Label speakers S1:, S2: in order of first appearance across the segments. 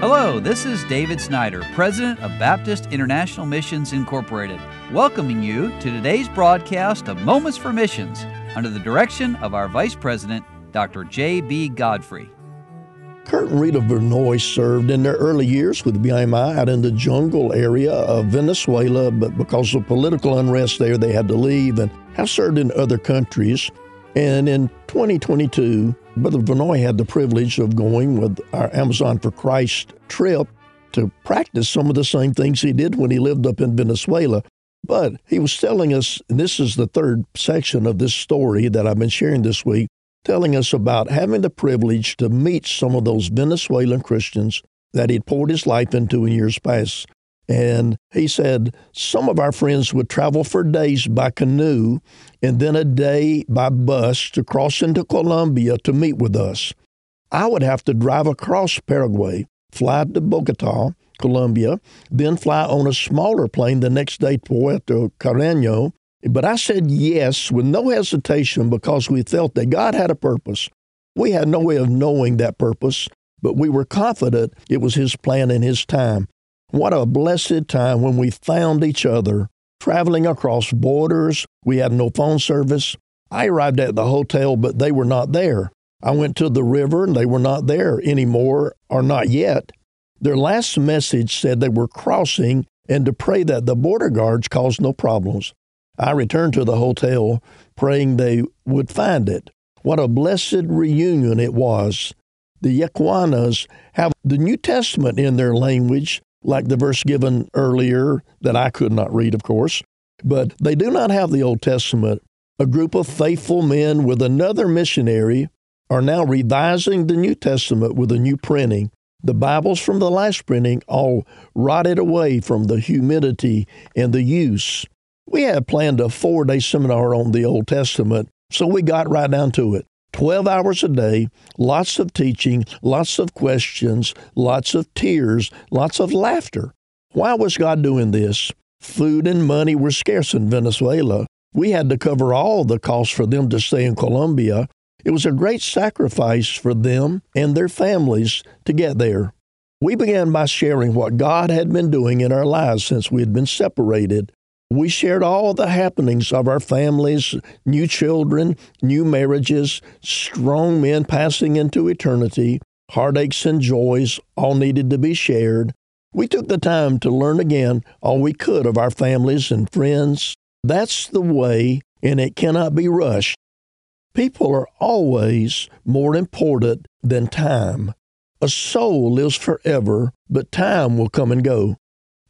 S1: Hello, this is David Snyder, President of Baptist International Missions Incorporated, welcoming you to today's broadcast of Moments for Missions under the direction of our Vice President, Dr. J.B. Godfrey.
S2: Kurt and Rita Vernoy served in their early years with BIMI out in the jungle area of Venezuela, but because of political unrest there, they had to leave and have served in other countries. And in 2022, Brother Vernoy had the privilege of going with our Amazon for Christ trip to practice some of the same things he did when he lived up in Venezuela. But he was telling us, and this is the third section of this story that I've been sharing this week, telling us about having the privilege to meet some of those Venezuelan Christians that he'd poured his life into in years past. And he said some of our friends would travel for days by canoe and then a day by bus to cross into Colombia to meet with us. I would have to drive across Paraguay, fly to Bogota, Colombia, then fly on a smaller plane the next day to Puerto Carreño. But I said yes with no hesitation because we felt that God had a purpose. We had no way of knowing that purpose, but we were confident it was His plan and His time. What a blessed time when we found each other traveling across borders. We had no phone service. I arrived at the hotel, but they were not there. I went to the river and they were not there anymore, or not yet. Their last message said they were crossing and to pray that the border guards caused no problems. I returned to the hotel praying they would find it. What a blessed reunion it was. The Ye'kwanas have the New Testament in their language, like the verse given earlier that I could not read, of course. But they do not have the Old Testament. A group of faithful men with another missionary are now revising the New Testament with a new printing. The Bibles from the last printing all rotted away from the humidity and the use. We had planned a four day seminar on the Old Testament, so we got right down to it. 12 hours a day, lots of teaching, lots of questions, lots of tears, lots of laughter. Why was God doing this? Food and money were scarce in Venezuela. We had to cover all the costs for them to stay in Colombia. It was a great sacrifice for them and their families to get there. We began by sharing what God had been doing in our lives since we had been separated we shared all the happenings of our families, new children, new marriages, strong men passing into eternity, heartaches and joys all needed to be shared. We took the time to learn again all we could of our families and friends. That's the way, and it cannot be rushed. People are always more important than time. A soul lives forever, but time will come and go.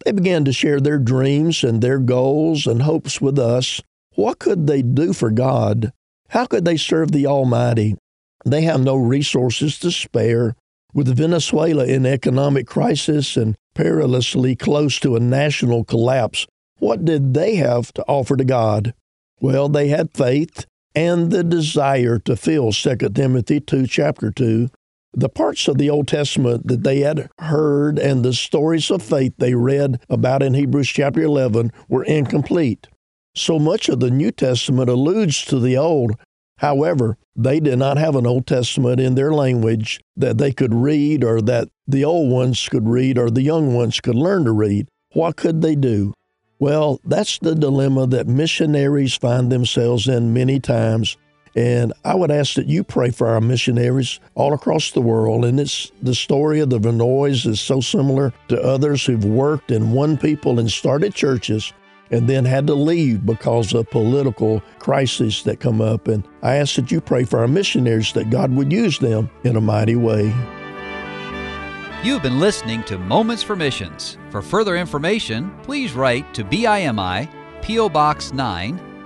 S2: They began to share their dreams and their goals and hopes with us. What could they do for God? How could they serve the Almighty? They have no resources to spare. With Venezuela in economic crisis and perilously close to a national collapse, what did they have to offer to God? Well, they had faith and the desire to fill 2 Timothy 2 chapter 2 the parts of the Old Testament that they had heard and the stories of faith they read about in Hebrews chapter 11 were incomplete. So much of the New Testament alludes to the Old. However, they did not have an Old Testament in their language that they could read or that the old ones could read or the young ones could learn to read. What could they do? Well, that's the dilemma that missionaries find themselves in many times and I would ask that you pray for our missionaries all across the world. And it's the story of the Vernoys is so similar to others who've worked and won people and started churches and then had to leave because of political crises that come up. And I ask that you pray for our missionaries that God would use them in a mighty way.
S1: You've been listening to Moments for Missions. For further information, please write to BIMI, P.O. Box 9.